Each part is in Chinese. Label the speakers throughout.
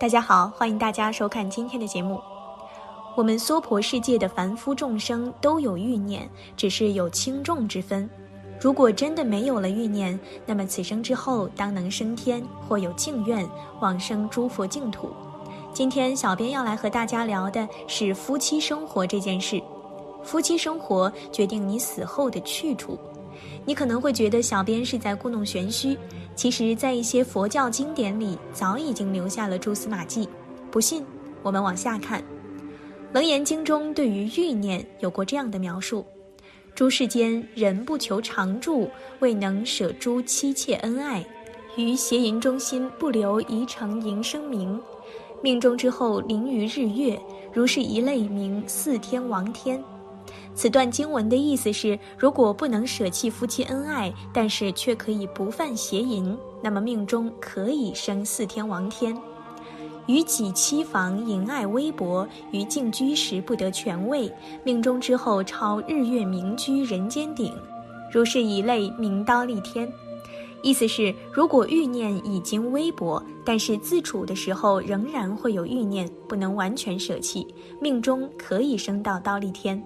Speaker 1: 大家好，欢迎大家收看今天的节目。我们娑婆世界的凡夫众生都有欲念，只是有轻重之分。如果真的没有了欲念，那么此生之后当能升天，或有净愿往生诸佛净土。今天小编要来和大家聊的是夫妻生活这件事。夫妻生活决定你死后的去处。你可能会觉得小编是在故弄玄虚，其实，在一些佛教经典里早已经留下了蛛丝马迹。不信，我们往下看，《楞严经》中对于欲念有过这样的描述：诸世间人不求常住，未能舍诸妻妾恩爱，于邪淫中心不留宜成营生名，命中之后临于日月，如是一类名四天王天。此段经文的意思是：如果不能舍弃夫妻恩爱，但是却可以不犯邪淫，那么命中可以生四天王天。与己妻房淫爱微薄，于静居时不得权位，命中之后超日月明居人间顶，如是一类名刀立天。意思是，如果欲念已经微薄，但是自处的时候仍然会有欲念，不能完全舍弃，命中可以升到刀立天。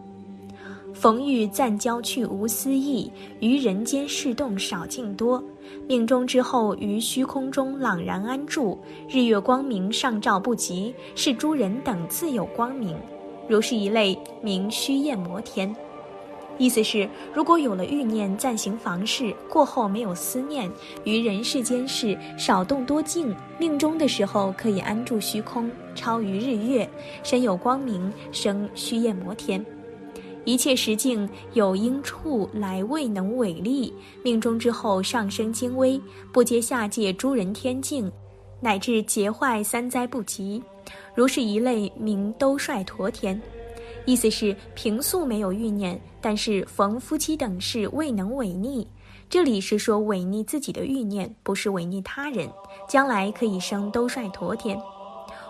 Speaker 1: 逢遇暂交去无私意，于人间事动少境多。命中之后于虚空中朗然安住，日月光明上照不及，是诸人等自有光明。如是一类名虚焰摩天。意思是，如果有了欲念暂行房事，过后没有思念，于人世间事少动多静，命中的时候可以安住虚空，超于日月，身有光明，生虚焰摩天。一切时境有因处来未能违力，命中之后上升精微，不接下界诸人天境，乃至劫坏三灾不及，如是一类名兜率陀天。意思是平素没有欲念，但是逢夫妻等事未能违逆。这里是说违逆自己的欲念，不是违逆他人。将来可以生兜率陀天。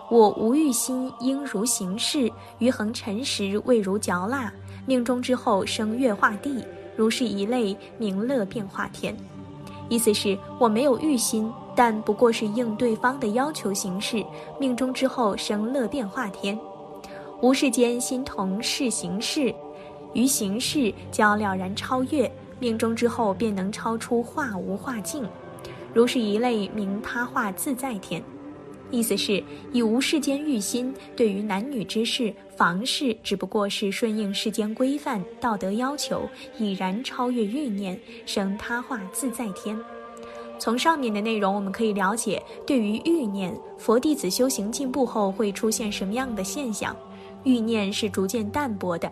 Speaker 1: 我无欲心，应如行事，于恒尘时未如嚼蜡。命中之后生月化地，如是一类名乐变化天。意思是，我没有欲心，但不过是应对方的要求行事。命中之后生乐变化天，无世间心同事行事，于行事交了然超越。命中之后便能超出化无化境，如是一类名他化自在天。意思是，以无世间欲心，对于男女之事、房事，只不过是顺应世间规范、道德要求，已然超越欲念，生他化自在天。从上面的内容，我们可以了解，对于欲念，佛弟子修行进步后会出现什么样的现象？欲念是逐渐淡薄的。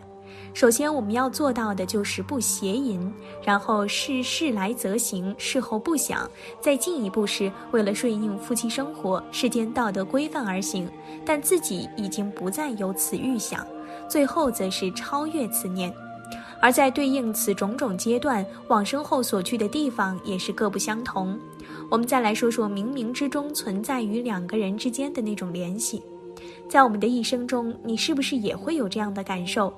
Speaker 1: 首先，我们要做到的就是不邪淫，然后事事来则行，事后不想。再进一步是为了顺应夫妻生活、世间道德规范而行，但自己已经不再有此预想。最后则是超越此念，而在对应此种种阶段，往生后所去的地方也是各不相同。我们再来说说冥冥之中存在于两个人之间的那种联系，在我们的一生中，你是不是也会有这样的感受？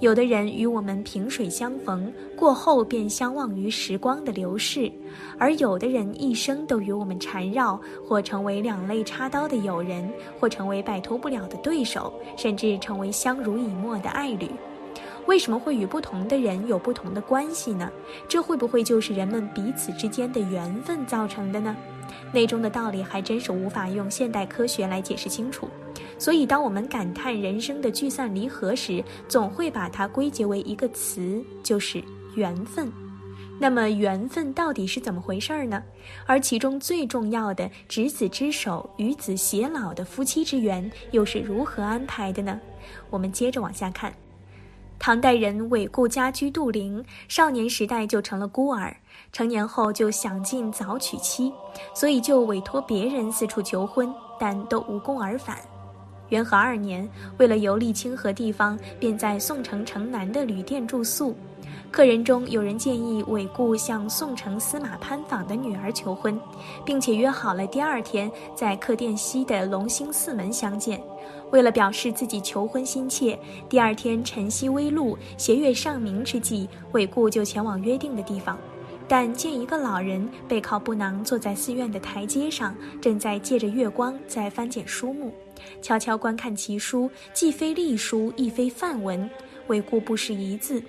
Speaker 1: 有的人与我们萍水相逢，过后便相忘于时光的流逝；而有的人一生都与我们缠绕，或成为两肋插刀的友人，或成为摆脱不了的对手，甚至成为相濡以沫的爱侣。为什么会与不同的人有不同的关系呢？这会不会就是人们彼此之间的缘分造成的呢？内中的道理还真是无法用现代科学来解释清楚。所以，当我们感叹人生的聚散离合时，总会把它归结为一个词，就是缘分。那么，缘分到底是怎么回事儿呢？而其中最重要的“执子之手，与子偕老”的夫妻之缘，又是如何安排的呢？我们接着往下看。唐代人韦固家居杜陵，少年时代就成了孤儿，成年后就想尽早娶妻，所以就委托别人四处求婚，但都无功而返。元和二年，为了游历清河地方，便在宋城城南的旅店住宿。客人中有人建议韦固向宋城司马潘坊的女儿求婚，并且约好了第二天在客店西的龙兴寺门相见。为了表示自己求婚心切，第二天晨曦微露、斜月上明之际，韦固就前往约定的地方。但见一个老人背靠布囊坐在寺院的台阶上，正在借着月光在翻检书目，悄悄观看其书，既非隶书，亦非范文，韦固不识一字。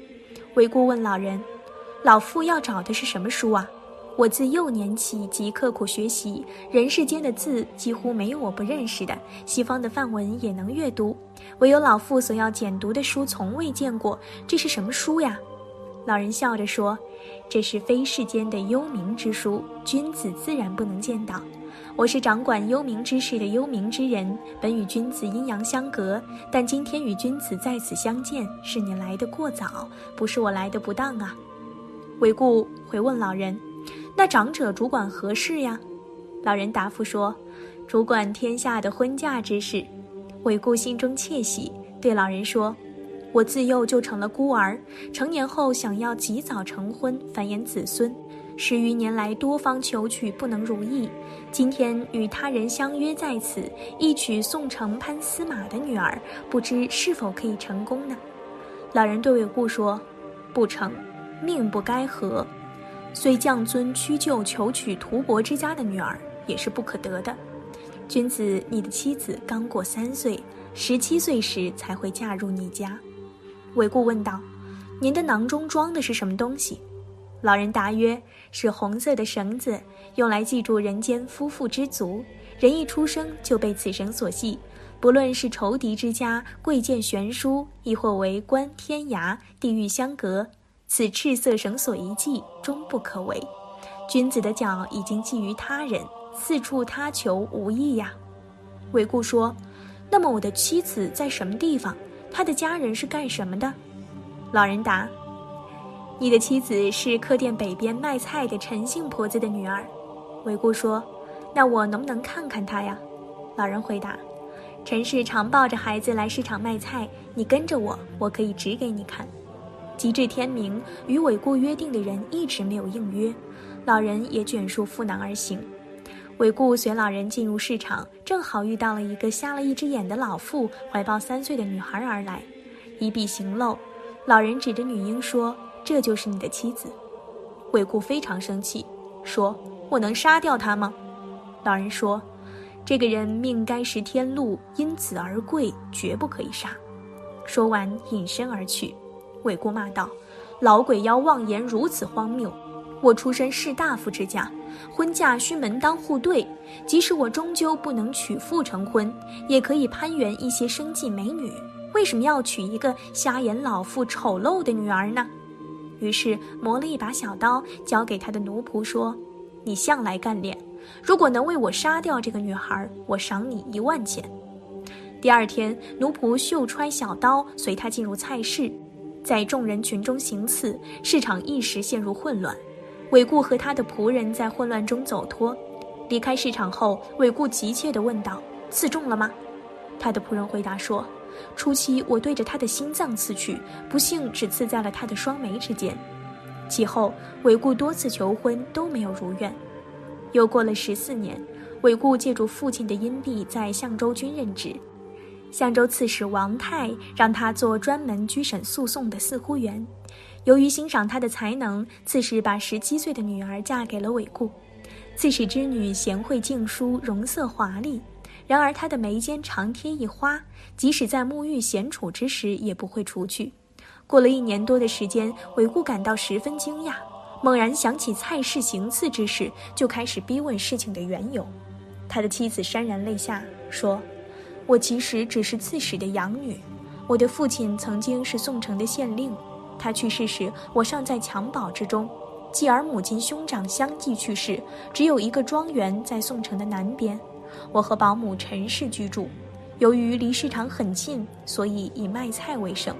Speaker 1: 韦固问老人：“老妇要找的是什么书啊？”我自幼年起即刻苦学习，人世间的字几乎没有我不认识的，西方的范文也能阅读，唯有老妇所要简读的书从未见过。这是什么书呀？老人笑着说：“这是非世间的幽冥之书，君子自然不能见到。我是掌管幽冥之事的幽冥之人，本与君子阴阳相隔，但今天与君子在此相见，是你来的过早，不是我来的不当啊。”韦固回问老人。那长者主管何事呀？老人答复说：“主管天下的婚嫁之事。”韦固心中窃喜，对老人说：“我自幼就成了孤儿，成年后想要及早成婚，繁衍子孙，十余年来多方求娶不能如意。今天与他人相约在此，一娶宋城潘司马的女儿，不知是否可以成功呢？”老人对韦固说：“不成，命不该合。”虽降尊屈就求娶屠伯之家的女儿，也是不可得的。君子，你的妻子刚过三岁，十七岁时才会嫁入你家。韦固问道：“您的囊中装的是什么东西？”老人答曰：“是红色的绳子，用来系住人间夫妇之足。人一出生就被此绳所系，不论是仇敌之家贵贱悬殊，亦或为官天涯地狱相隔。”此赤色绳索一系，终不可为。君子的脚已经系于他人，四处他求无益呀。韦固说：“那么我的妻子在什么地方？他的家人是干什么的？”老人答：“你的妻子是客店北边卖菜的陈姓婆子的女儿。”韦固说：“那我能不能看看她呀？”老人回答：“陈氏常抱着孩子来市场卖菜，你跟着我，我可以指给你看。”及至天明，与韦固约定的人一直没有应约，老人也卷束负囊而行。韦固随老人进入市场，正好遇到了一个瞎了一只眼的老妇，怀抱三岁的女孩而来，一笔行漏。老人指着女婴说：“这就是你的妻子。”韦固非常生气，说：“我能杀掉她吗？”老人说：“这个人命该识天禄，因此而贵，绝不可以杀。”说完，隐身而去。韦固骂道：“老鬼妖妄言如此荒谬！我出身士大夫之家，婚嫁需门当户对。即使我终究不能娶妇成婚，也可以攀援一些生计美女。为什么要娶一个瞎眼老妇丑陋的女儿呢？”于是磨了一把小刀，交给他的奴仆说：“你向来干练，如果能为我杀掉这个女孩，我赏你一万钱。”第二天，奴仆袖揣小刀，随他进入菜市。在众人群中行刺，市场一时陷入混乱。韦固和他的仆人在混乱中走脱，离开市场后，韦固急切地问道：“刺中了吗？”他的仆人回答说：“初期我对着他的心脏刺去，不幸只刺在了他的双眉之间。其后，韦固多次求婚都没有如愿。又过了十四年，韦固借助父亲的荫庇，在相州军任职。相州刺史王泰让他做专门居审诉讼的司户员。由于欣赏他的才能，刺史把十七岁的女儿嫁给了韦固。刺史之女贤惠静淑，容色华丽。然而她的眉间常贴一花，即使在沐浴闲处之时也不会除去。过了一年多的时间，韦固感到十分惊讶，猛然想起蔡氏行刺之事，就开始逼问事情的缘由。他的妻子潸然泪下，说。我其实只是刺史的养女，我的父亲曾经是宋城的县令，他去世时我尚在襁褓之中，继而母亲兄长相继去世，只有一个庄园在宋城的南边，我和保姆陈氏居住，由于离市场很近，所以以卖菜为生。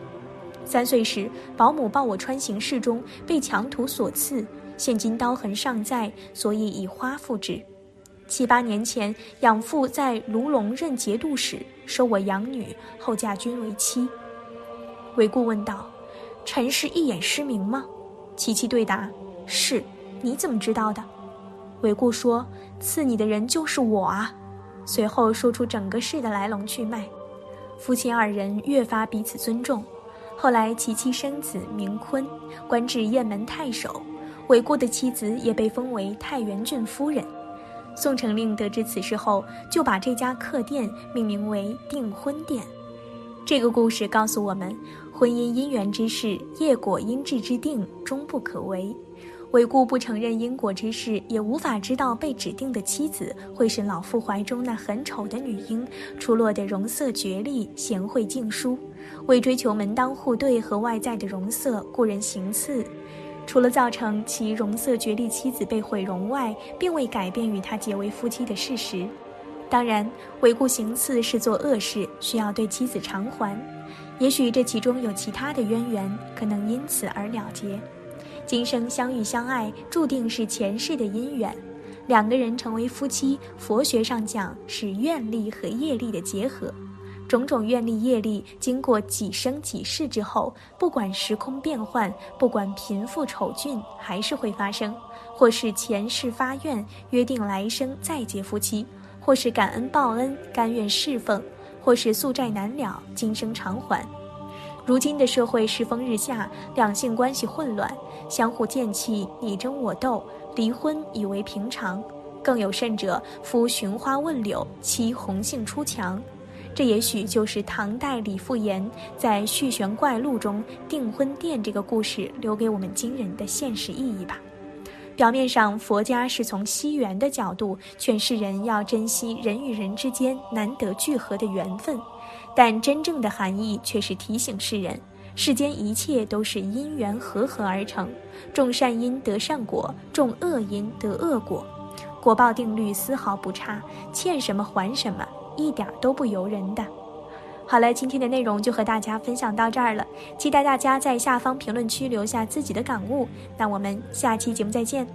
Speaker 1: 三岁时，保姆抱我穿行市中，被强徒所刺，现今刀痕尚在，所以以花复之。七八年前，养父在卢龙任节度使，收我养女，后嫁君为妻。韦固问道：“陈氏一眼失明吗？”琪琪对答：“是。”你怎么知道的？韦固说：“刺你的人就是我啊。”随后说出整个事的来龙去脉。夫妻二人越发彼此尊重。后来，琪琪生子名坤，官至雁门太守。韦固的妻子也被封为太原郡夫人。宋成令得知此事后，就把这家客店命名为订婚店。这个故事告诉我们，婚姻姻缘之事，业果因至之定，终不可为。韦固不承认因果之事，也无法知道被指定的妻子会是老父怀中那很丑的女婴，出落得容色绝丽，贤惠静淑。为追求门当户对和外在的容色，故人行刺。除了造成其容色绝丽妻子被毁容外，并未改变与他结为夫妻的事实。当然，韦固行刺是做恶事，需要对妻子偿还。也许这其中有其他的渊源，可能因此而了结。今生相遇相爱，注定是前世的姻缘。两个人成为夫妻，佛学上讲是愿力和业力的结合。种种愿力业力，经过几生几世之后，不管时空变幻，不管贫富丑俊，还是会发生。或是前世发愿，约定来生再结夫妻；或是感恩报恩，甘愿侍奉；或是宿债难了，今生偿还。如今的社会世风日下，两性关系混乱，相互见气，你争我斗，离婚已为平常。更有甚者，夫寻花问柳，妻红杏出墙。这也许就是唐代李复言在《续玄怪录》中订婚殿这个故事留给我们惊人的现实意义吧。表面上，佛家是从惜缘的角度劝世人要珍惜人与人之间难得聚合的缘分。但真正的含义却是提醒世人，世间一切都是因缘和合而成，种善因得善果，种恶因得恶果，果报定律丝毫不差，欠什么还什么，一点都不由人的。好了，今天的内容就和大家分享到这儿了，期待大家在下方评论区留下自己的感悟。那我们下期节目再见。